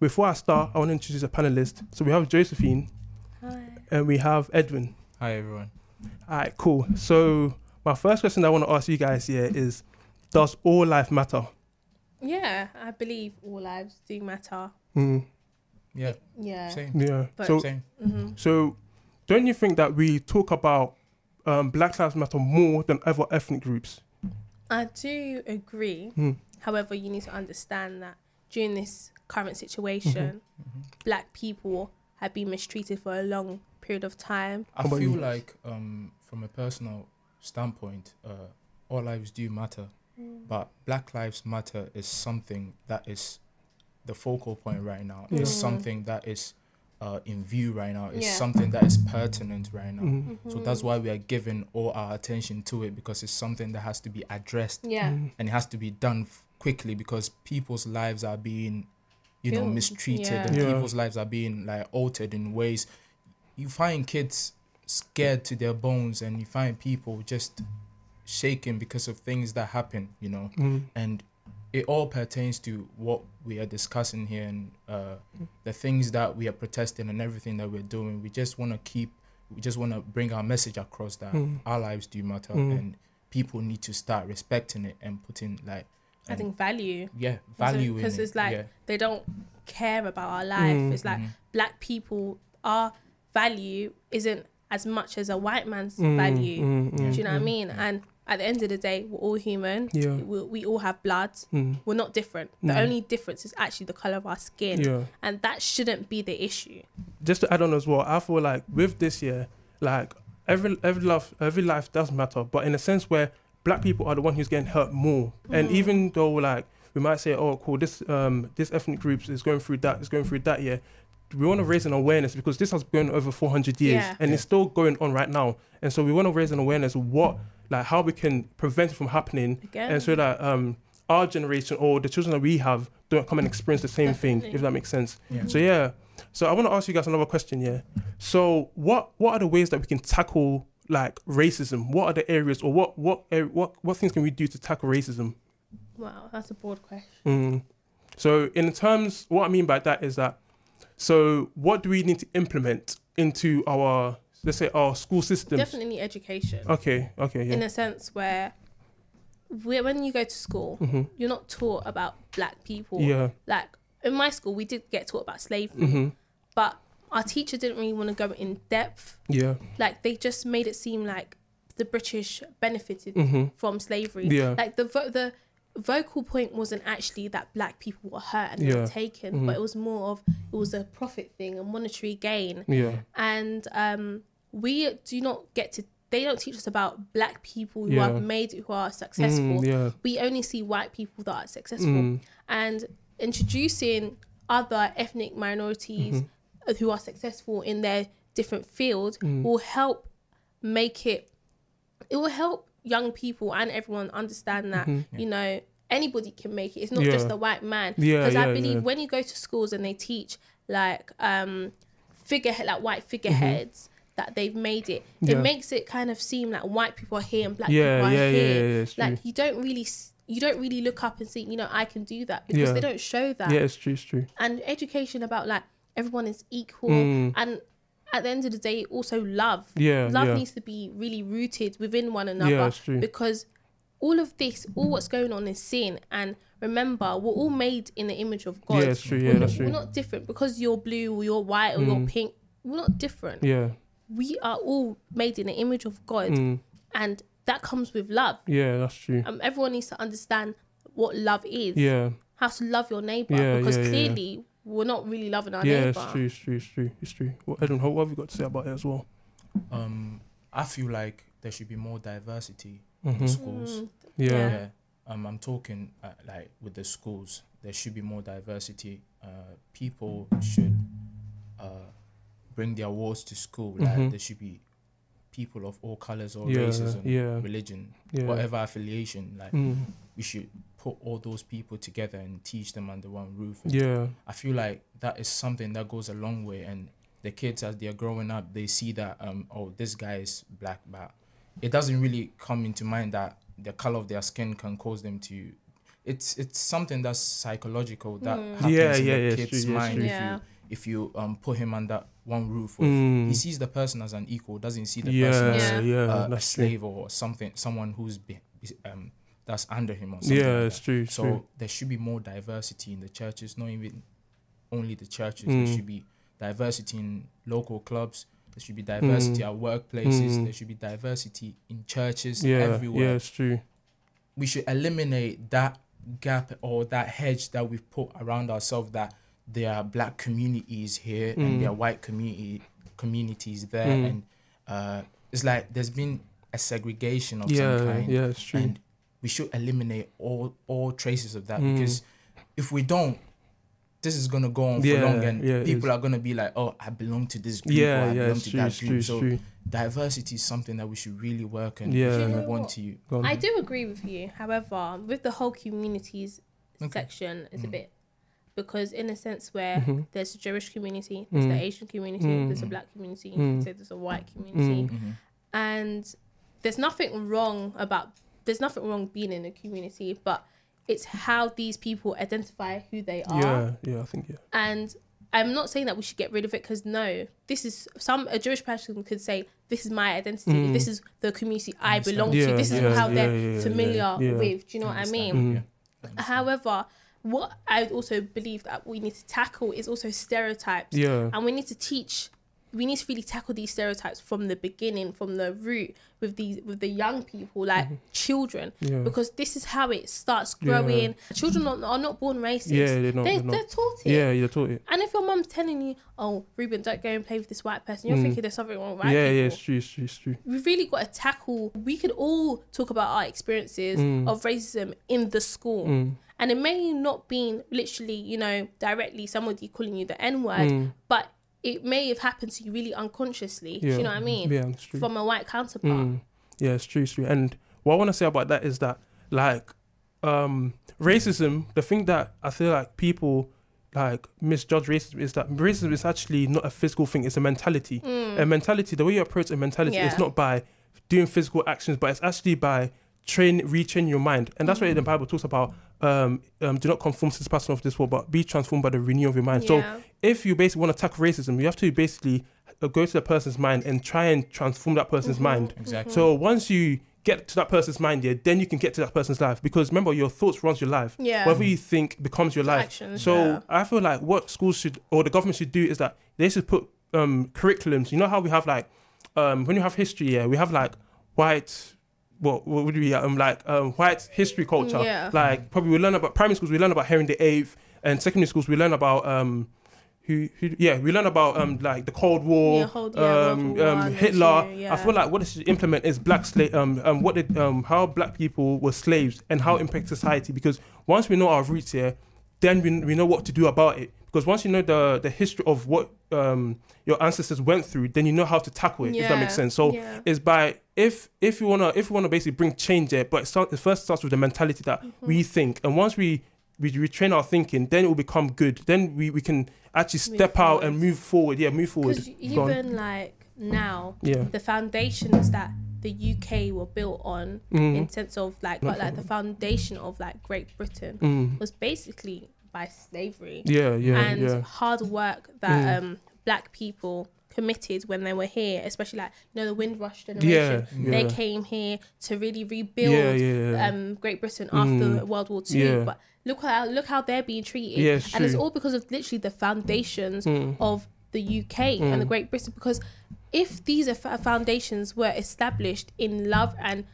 before I start, I want to introduce a panelist. So we have Josephine Hi. and we have Edwin. Hi everyone. All right, cool. So my first question I want to ask you guys here is, does all life matter? Yeah, I believe all lives do matter. Mm, Yeah, Yeah. same. yeah. But- so Same. hmm so, don't you think that we talk about um, Black Lives Matter more than other ethnic groups? I do agree. Mm. However, you need to understand that during this current situation, Mhm. black people have been mistreated for a long period of time. I feel you? like um, from a personal standpoint, uh, all lives do matter, but Black Lives Matter is something that is the focal point right now. Yeah. It's something that is uh, in view right now. It's Yeah. something that is pertinent right now. Mm, So that's why we are giving all our attention to it because it's something that has to be addressed Yeah. mm, and it has to be done f- quickly because people's lives are being you know mistreated Yeah. and Yeah. people's lives are being like altered in ways you find kids scared to their bones and you find people just shaken because of things that happen you know mm, and it all pertains to what we are discussing here and uh, the things that we are protesting and everything that we're doing we just want to keep we just want to bring our message across that mm. our lives do matter Mm. and people need to start respecting it and putting like I think value. yeah value because it it's like yeah. they don't care about our life. Mm. It's like Mhm. black people, our value isn't as much as a white man's Mm, value. mm, Do mm, you know what I mm, mean? Yeah. And at the end of the day, we're all human. Yeah. We, we all have blood. Mm, We're not different. The Mm. only difference is actually the color of our skin, yeah. and that shouldn't be the issue. just to add on as well, I feel like with this year, like every every life every life does matter, but in a sense where black people are the one who's getting hurt more. And Mhm. even though like we might say, oh cool, this um this ethnic groups is going through that, is going through that year. We want to raise an awareness because this has been over 400 years Yeah. and Yeah. it's still going on right now. And so we want to raise an awareness of what, like, how we can prevent it from happening Again, and so that um our generation or the children that we have don't come and experience the same thing, if that makes sense. yeah. So yeah, so I want to ask you guys another question. Yeah, so what what are the ways that we can tackle like racism? What are the areas or what what what what things can we do to tackle racism? wow, that's a broad question. Mm. So in terms, what I mean by that is that, so what do we need to implement into our let's say our school system? Definitely education, Okay. Okay. in a sense where. we when you go to school, hmm you're not taught about black people. Yeah. Like in my school, we did get taught about slavery, hmm but our teacher didn't really want to go in depth. Yeah. Like they just made it seem like the British benefited hmm from slavery. Yeah. Like the vo- the vocal point wasn't actually that black people were hurt and Yeah. were taken, Mhm. but it was more of it was a profit thing, a monetary gain, Yeah. and um, we do not get to. They don't teach us about black people who Yeah. have made who are successful. Mm, yeah. We only see white people that are successful, Mm, and introducing other ethnic minorities mhm, who are successful in their different field Mm. will help make it it will help young people and everyone understand that mhm. you know anybody can make it it's not Yeah. just a white man because yeah, i believe yeah. when you go to schools and they teach like um figurehead like white figureheads that they've made it Mm-hmm. Yeah. it makes it kind of seem like white people are here and black yeah, people are yeah, yeah, here yeah, yeah, like you don't really you don't really look up and see you know i can do that because Yeah. they don't show that yeah, it's true, it's true. and education about like everyone is equal. Mm, and at the end of the day also love. Yeah, love yeah, needs to be really rooted within one another yeah, it's true. because all of this all what's going on is sin. And remember we're all made in the image of god. Yeah, it's true. Yeah, we're, that's not, we're not different because you're blue or you're white or you're Mm. pink. We're not different. Yeah, we are all made in the image of god. Mm, and that comes with love. Yeah, that's true. um, everyone needs to understand what love is. Yeah, how to love your neighbor Yeah, because clearly we're not really loving our yeah, neighbor it's true, it's true, it's true, it's true. Well, Edwin, what what have you got to say about it as well? um i feel like there should be more diversity Mhm. in schools Mm, Yeah, Yeah. yeah um i'm talking uh, like with the schools there should be more diversity uh people should uh bring their awards to school like Mhm. there should be people of all colors or yeah, races and yeah, religion yeah. whatever affiliation like Mm, we should put all those people together and teach them under one roof And yeah, I feel like that is something that goes a long way, and the kids as they are growing up, they see that um oh this guy is black, but it doesn't really come into mind that the color of their skin can cause them to. it's it's something that's psychological that Mm. happens Yeah, in yeah, the yeah, kid's true, mind if Yeah. you if you um put him under one roof with Mm. he sees the person as an equal doesn't see the yeah, person as Yeah. yeah, uh, a that's true. slave or something someone who's be, um that's under him or something Yeah, like it's true. It's so true. there should be more diversity in the churches not even only the churches Mm. there should be diversity in local clubs there should be diversity at workplaces Mm. there should be diversity in churches Yeah, everywhere yeah, it's true. we should eliminate that gap or that hedge that we've put around ourselves that there are black communities here Mm. and there are white community communities there Mm. and uh, it's like there's been a segregation of some Yeah, kind yeah, it's true. and we should eliminate all all traces of that Mm. because if we don't this is gonna go on for Yeah, long and yeah, people are gonna be like oh i belong to this group or yeah, i yeah, belong to true. that It's true. group so true. diversity is something that we should really work on Yeah. if You know want to Go. I do agree with you. However, with the whole communities Okay. section, is a Mm. bit because in a sense where Mhm. there's a Jewish community, there's the Mm. Asian community, there's a Mm. black community, Mm. so there's a white community, Mm. Mhm. and there's nothing wrong about there's nothing wrong being in a community, but it's how these people identify who they are. Yeah, yeah, I think yeah. And I'm not saying that we should get rid of it because no, this is some a Jewish person could say this is my identity, Mm. this is the community I Understand. belong Yeah, to, this yeah, is how yeah, they're yeah, yeah, familiar yeah. with. Do you know what I mean? Mm. Yeah. I. However, what I also believe that we need to tackle is also stereotypes, Yeah, and we need to teach. We need to really tackle these stereotypes from the beginning, from the root, with these with the young people, like Mm-hmm. children, yeah. because this is how it starts Yeah. growing. Children are, are not born racist. Yeah, they're not. they, They're they're taught it. Yeah, you're taught it. And if your mum's telling you, "Oh, Ruben, don't go and play with this white person," you're Mm. thinking there's something wrong with white Yeah, yeah, it's true, it's true, it's true. We've really got to tackle. We could all talk about our experiences Mm. of racism in the school, Mm. and it may not be literally, you know, directly somebody calling you the N word, Mm. but it may have happened to you really unconsciously. Do you know what I mean? Yeah, it's true. From a white counterpart. Mm. Yeah, it's true, it's true. And what I want to say about that is that, like, um, racism, the thing that I feel like people like misjudge racism is that racism is actually not a physical thing; it's a mentality. Mm. A mentality, the way you approach a mentality, Yeah. is not by doing physical actions, but it's actually by train retrain your mind, and that's why Mm. the Bible talks about um, um, do not conform to this pattern of this world, but be transformed by the renewal of your mind. So if you basically want to tackle racism, you have to basically uh, go to the person's mind and try and transform that person's Mhm. mind. Exactly. So once you get to that person's mind, yeah, then you can get to that person's life because remember your thoughts runs your life. yeah. Whatever you think becomes your life. Actions, So yeah. I feel like what schools should or the government should do is that they should put um, curriculums. You know how we have like um, when you have history, yeah, we have like white. What, what would we um like um white history culture? Yeah. Like probably we learn about primary schools. We learn about Henry the Eighth, and secondary schools we learn about um who, who yeah we learn about um like the Cold War, Yeah, hold- yeah, um, War um Hitler. two, yeah. I feel like what they should implement is black slave um um what did um how black people were slaves and how it impacts society because once we know our roots here, then we, we know what to do about it. Because once you know the the history of what um your ancestors went through, then you know how to tackle it. If that makes sense. So yeah. it's by if if you wanna if you wanna basically bring change there, but it, start, it first starts with the mentality that Mm-hmm. we think, and once we we retrain our thinking, then it will become good. Then we, we can actually Move step out forward. and move forward. Yeah, move forward. Because Go on. even like now, Yeah. the foundations that the UK were built on, Mm. in sense of like, but like the foundation of like Great Britain Mm. was basically by slavery Yeah, yeah, and yeah. hard work that Mm. um black people committed when they were here, especially like you know the Windrush generation. Yeah, They came here to really rebuild Yeah, yeah, yeah. um Great Britain after Mm. World War Two. Yeah. But look how look how they're being treated, Yeah, it's and it's all because of literally the foundations Mm. of the UK and the Mm. Great Britain. Because if these foundations were established in love and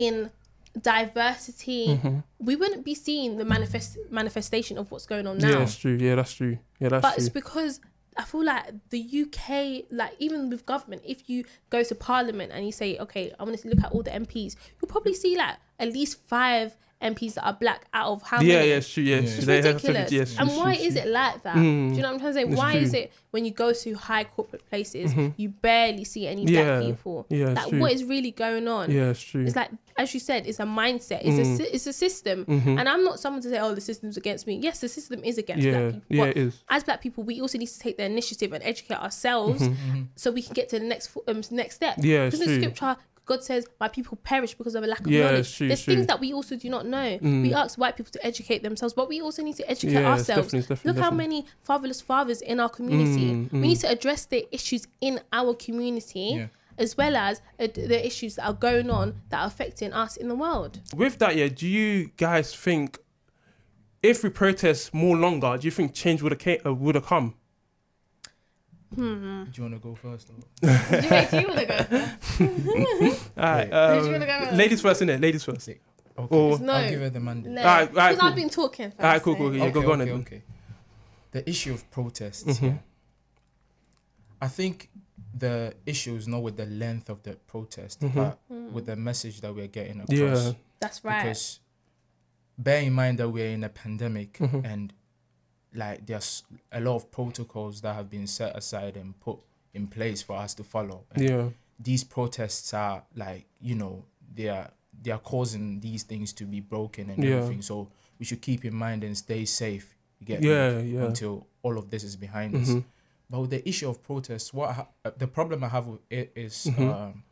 in diversity, Mm-hmm. we wouldn't be seeing the manifest manifestation of what's going on now. Yeah, that's true. Yeah, that's true. Yeah, that's but true. it's because I feel like the UK, like even with government, if you go to Parliament and you say, okay, I want to look at all the MPs, you'll probably see like at least five MPs that are black out of how yeah, many. yeah, it's true. Yeah, Yeah. It's They have ridiculous. to- yes, and it's why true, is it like that? Mm. Do you know what I'm trying to say? It's why is it when you go to high corporate places, Mhm. you barely see any Yeah. black people? Yeah, it's like true. what is really going on? Yeah, it's true. It's like as you said, it's a mindset. It's a Mm. sy- it's a system. Mhm. And I'm not someone to say, oh, the system's against me. Yes, the system is against yeah, black people. yeah, it is. as black people, we also need to take the initiative and educate ourselves Mhm. Mhm. so we can get to the next um, next step. Yeah, it's Because the true. scripture God says, "My people perish because of a lack of Yeah, knowledge." true, There's true. things that we also do not know. Mm. We ask white people to educate themselves, but we also need to educate Yeah, ourselves. definitely, definitely, Look how many fatherless fathers in our community. Mm, We mm. need to address the issues in our community. Yeah. As well as uh, the issues that are going on that are affecting us in the world. With that, yeah, do you guys think if we protest more longer, do you think change would have came, uh, would have come? Hmm. Do you want to go first? Or? do, you, do you want to go? first? All right, Wait. Um, gonna go first? ladies first, innit? Ladies first. Okay. Or No. I'll give her the mandate. No, Alright, because alright, cool. I've been talking. First, Alright, cool, cool, yeah, go- go on okay, then. okay. The issue of protests. Mhm. Yeah. I think the issue is not with the length of the protest, Mhm. but Mm. with the message that we're getting across. yeah, That's right. Because bear in mind that we're in a pandemic Mhm. and like there's a lot of protocols that have been set aside and put in place for us to follow. And yeah, these protests are like you know they are they are causing these things to be broken and Yeah. everything so we should keep in mind and stay safe you get me? yeah, yeah. until all of this is behind us Mhm. but with the issue of protests what ha- uh, the problem i have with it is, Mhm. um,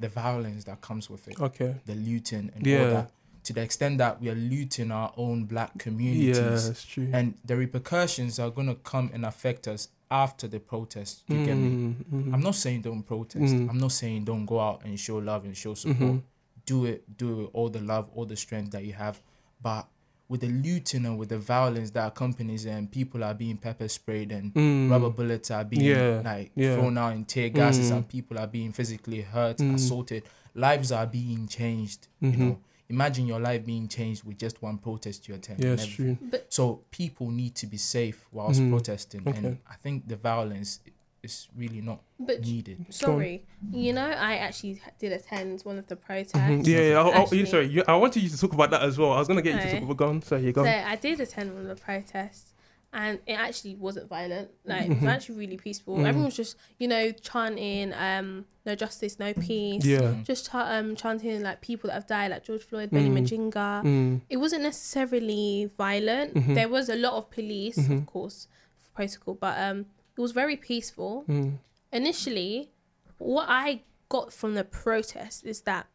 the violence that comes with it Okay. the looting and Yeah. all that to the extent that we are looting our own black communities. Yeah, it's true. and the repercussions are going to come and affect us after the protest you get me Mm, mhm. I'm not saying don't protest. Mm. I'm not saying don't go out and show love and show support. Mhm. Do it, do it with all the love, all the strength that you have. But with the looting and with the violence that accompanies it and people are being pepper sprayed and Mm. rubber bullets are being Yeah, like yeah. thrown out and tear gases Mm. and people are being physically hurt, Mm. assaulted. Lives are being changed. Mhm. You know, imagine your life being changed with just one protest you attend. Yeah, it's true. But So people need to be safe whilst Mhm. protesting, Okay. and I think the violence is really not but needed. sorry, you know, I actually did attend one of the protests. Mhm. Yeah, yeah. I, I, Actually- sorry, you, I wanted you to talk about that as well. I was gonna get you to Okay. talk about. Go on. Sorry, you go. So. I did attend one of the protests, and it actually wasn't violent. Like it was actually really peaceful. Mhm. Everyone was just, you know, chanting, um, "No justice, no peace." Yeah. Just cha- um, chanting like people that have died, like George Floyd, Belly Mm. Mujinga. Mm. It wasn't necessarily violent. Mhm. There was a lot of police, Mhm. of course, for protocol, but um, it was very peaceful. Mm. Initially, what I got from the protest is that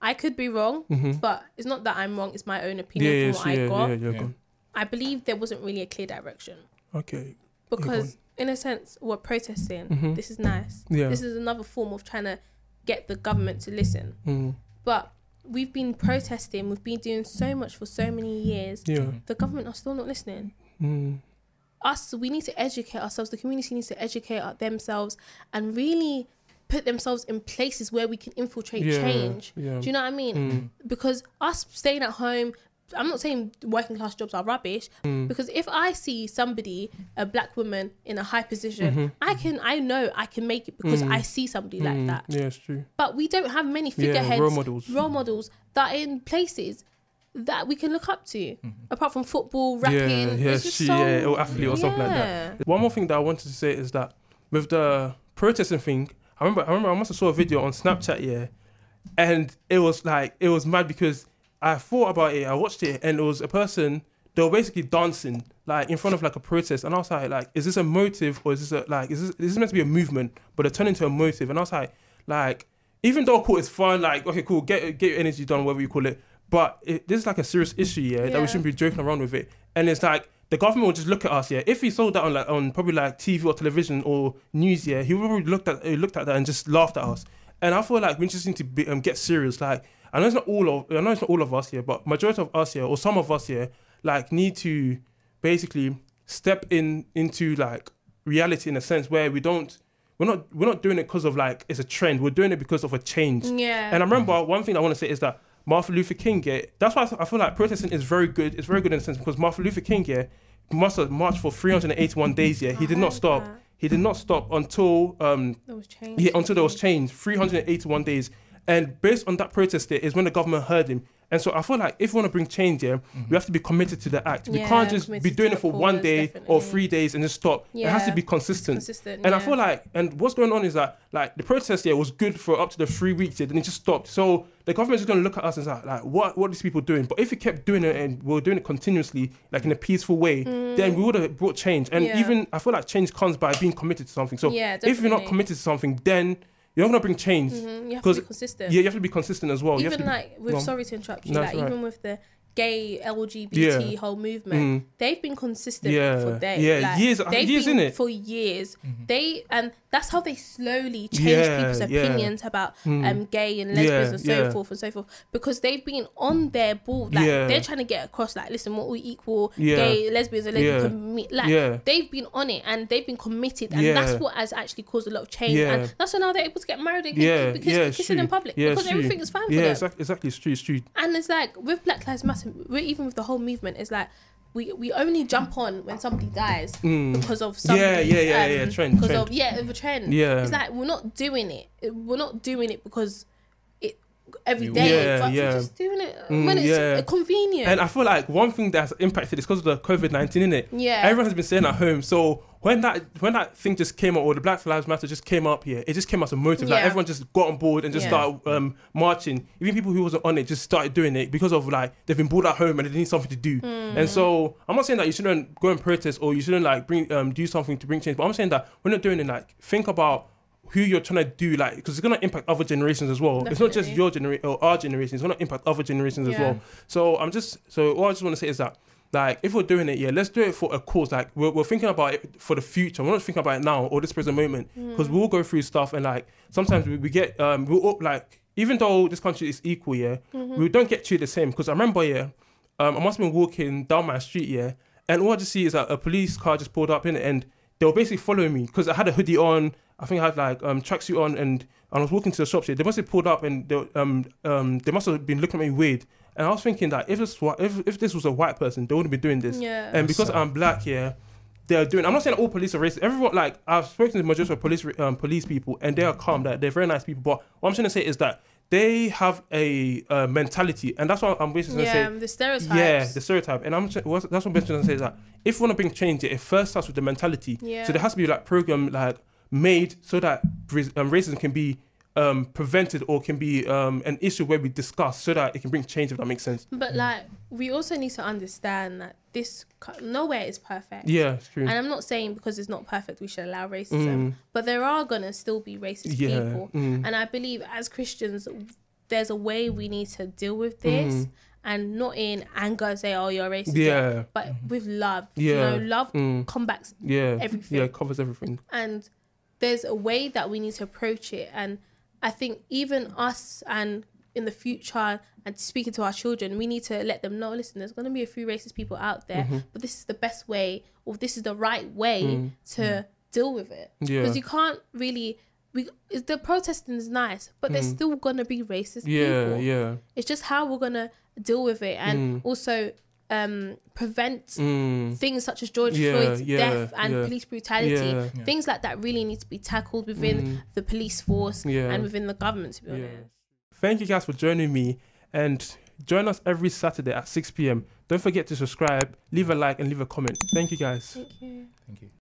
I could be wrong, Mhm. but it's not that I'm wrong. It's my own opinion from what I yeah, got. yeah, yeah, Yeah. go on. I believe there wasn't really a clear direction Okay. because, in a sense, we're protesting. Mhm. This is nice. Yeah. This is another form of trying to get the government to listen. Mm. But we've been protesting. We've been doing so much for so many years. Yeah. The government are still not listening. Mm. Us, we need to educate ourselves. The community needs to educate themselves and really put themselves in places where we can infiltrate Yeah. change. Yeah. Do you know what I mean? Mm. Because us staying at home, I'm not saying working class jobs are rubbish. Mm. Because if I see somebody, a black woman in a high position, Mhm. I can, I know I can make it because Mm. I see somebody like Mm. that. Yeah, it's true. But we don't have many Yeah, figureheads, role models. role models that are in places that we can look up to. Mhm. Apart from football, rapping, Yeah, yeah, she, so, yeah, or athlete or something like that. One more thing that I wanted to say is that with the protesting thing, I remember, I remember, I must have saw a video on Snapchat, yeah, and it was like it was mad because I thought about it, I watched it, and it was a person they were basically dancing like in front of like a protest, and I was like, like, is this a motive or is this a like, is this, is meant to be a movement, but it turned into a motive, and I was like, like, even though cool, it's fun, like, okay, cool, get get your energy done, whatever you call it, but it, this is like a serious issue, yeah, that we shouldn't be joking around with it, and it's like the government will just look at us, yeah. If he saw that on like on probably like TV or television or news, yeah, he would probably looked at he looked at that and just laughed at us. And I feel like we just need to be, um, get serious. Like I know it's not all of I know it's not all of us here, but majority of us here or some of us here like need to basically step in into like reality in a sense where we don't we're not we're not doing it because of like it's a trend. We're doing it because of a change. Yeah. And I remember one thing I want to say is that Martin Luther King, yeah, that's why I feel like protesting is very good. It's very good in a sense because Martin Luther King, yeah, must have marched for 381 days, yeah. He I did not stop. that. He did not stop until um There was change. yeah, until there was change. 381 days. And based on that protest there is when the government heard him. And so I feel like if we want to bring change here, we have to be committed to the act. We Yeah, can't just be doing it for the one cause, day or three days and just stop. It has to be consistent. consistent. And I feel like, and what's going on is that, like, the protest here was good for up to the three weeks, yeah, then it just stopped. So the government is going to look at us and say, like, what, what are these people doing? But if we kept doing it and we are doing it continuously, like in a peaceful way, then we would have brought change. And Mm. Yeah. even, I feel like change comes by being committed to something. So Yeah, if you're not committed to something, then you're not gonna bring change. Mhm, You have to 'Cause- be consistent. Yeah, you have to be consistent as well. you have even to be, like with go on. sorry to interrupt you, No, like it's alright. even with the gay LGBT Yeah. whole movement, Mm. they've been consistent Yeah, for days. yeah, like, years- They've years, been innit? for years. Mhm. They and that's how they slowly change Yeah, people's yeah. opinions about Mm. um gay and lesbians Yeah, and so yeah. forth and so forth because they've been on their ball. Like Yeah. they're trying to get across. Like, listen, what we equal Yeah. gay lesbians and lesbians Yeah. Like Yeah. they've been on it and they've been committed, and Yeah. that's what has actually caused a lot of change. Yeah. And that's why now they're able to get married. They can Yeah, keep yeah, kissing, in public Yeah, because everything is fine for them. exactly, exactly. It's true. It's true. And it's like with Black Lives Matter, even with the whole movement, it's like we, we only jump on when somebody dies Mm. because of Yeah, yeah, yeah, um, yeah, trend, Because trend. of yeah, of a trend. Yeah. it's like we're not doing it. We're not doing it because every We day. Yeah, but yeah. we're just doing it Mm, when it's yeah. convenient. And I feel like one thing that's impacted is because of the COVID nineteen, innit? yeah, Everyone has been staying at home, so when that when that thing just came up, or the Black Lives Matter just came up here, it just came as a motive. Like everyone just got on board and just Yeah. started um, marching. Even people who wasn't on it just started doing it because of like they've been bored at home and they need something to do. Hmm. And so I'm not saying that you shouldn't go and protest or you shouldn't like bring um, do something to bring change, but I'm saying that when you're doing it, like think about who you're trying to do, like because it's gonna impact other generations as well. It's not just your generation or our generation; it's gonna impact other generations as well. So I'm just so all I just want to say is that like if we're doing it, yeah, let's do it for a cause. Like we're, we're thinking about it for the future. We're not thinking about it now or this present moment because we'll go through stuff and like sometimes we, we get um we all like even though this country is equal, yeah, we don't get treated the same. Because I remember, yeah, um, I must have been walking down my street, yeah, and all I just see is that a police car just pulled up in it and they were basically following me because I had a hoodie on. I think I had like um tracksuit on and, and I was walking to the shops here. They must have pulled up and they um um they must have been looking at me weird. And I was thinking that if this wa- if if this was a white person, they wouldn't be doing this. yeah. And because sad. I'm black, yeah, they're doing. I'm not saying all police are racist. Everyone like I've spoken to the majority of police um, police people, and they are calm. That they're very nice people. But what I'm trying to say is that they have a uh, mentality, and that's what I'm basically saying yeah, say. the stereotype. Yeah, the stereotype, and I'm that's what I'm basically gonna say is that if we want to bring change, it first starts with the mentality. Yeah. So there has to be like program like made so that um, racism can be um, prevented or can be um, an issue where we discuss so that it can bring change. If that makes sense. But like, we also need to understand that this nowhere is perfect. Yeah, it's true. And I'm not saying because it's not perfect we should allow racism, Mm. but there are gonna still be racist Yeah, people. mm. And I believe as Christians, there's a way we need to deal with this, Mm. and not in anger say, "Oh, you're racist," Yeah. but with love. Yeah. You know, love Mm. combats Yeah, everything. yeah, covers everything. and there's a way that we need to approach it and i think even us and in the future and speaking to our children we need to let them know listen there's going to be a few racist people out there Mm-hmm. but this is the best way or this is the right way Mm. to deal with it Yeah. because you can't really we the protesting is nice but there's still going to be racist Mm. Yeah, people yeah. it's just how we're going to deal with it and also um prevent Mm. things such as George Yeah, Floyd's yeah, death and yeah. police brutality, Yeah. Yeah. things like that really need to be tackled within the police force Yeah. and within the government. To be Yeah. honest, Thank you guys for joining me and join us every Saturday at 6 p.m. Don't forget to subscribe, leave a like, and leave a comment. Thank you guys. thank you. Thank you.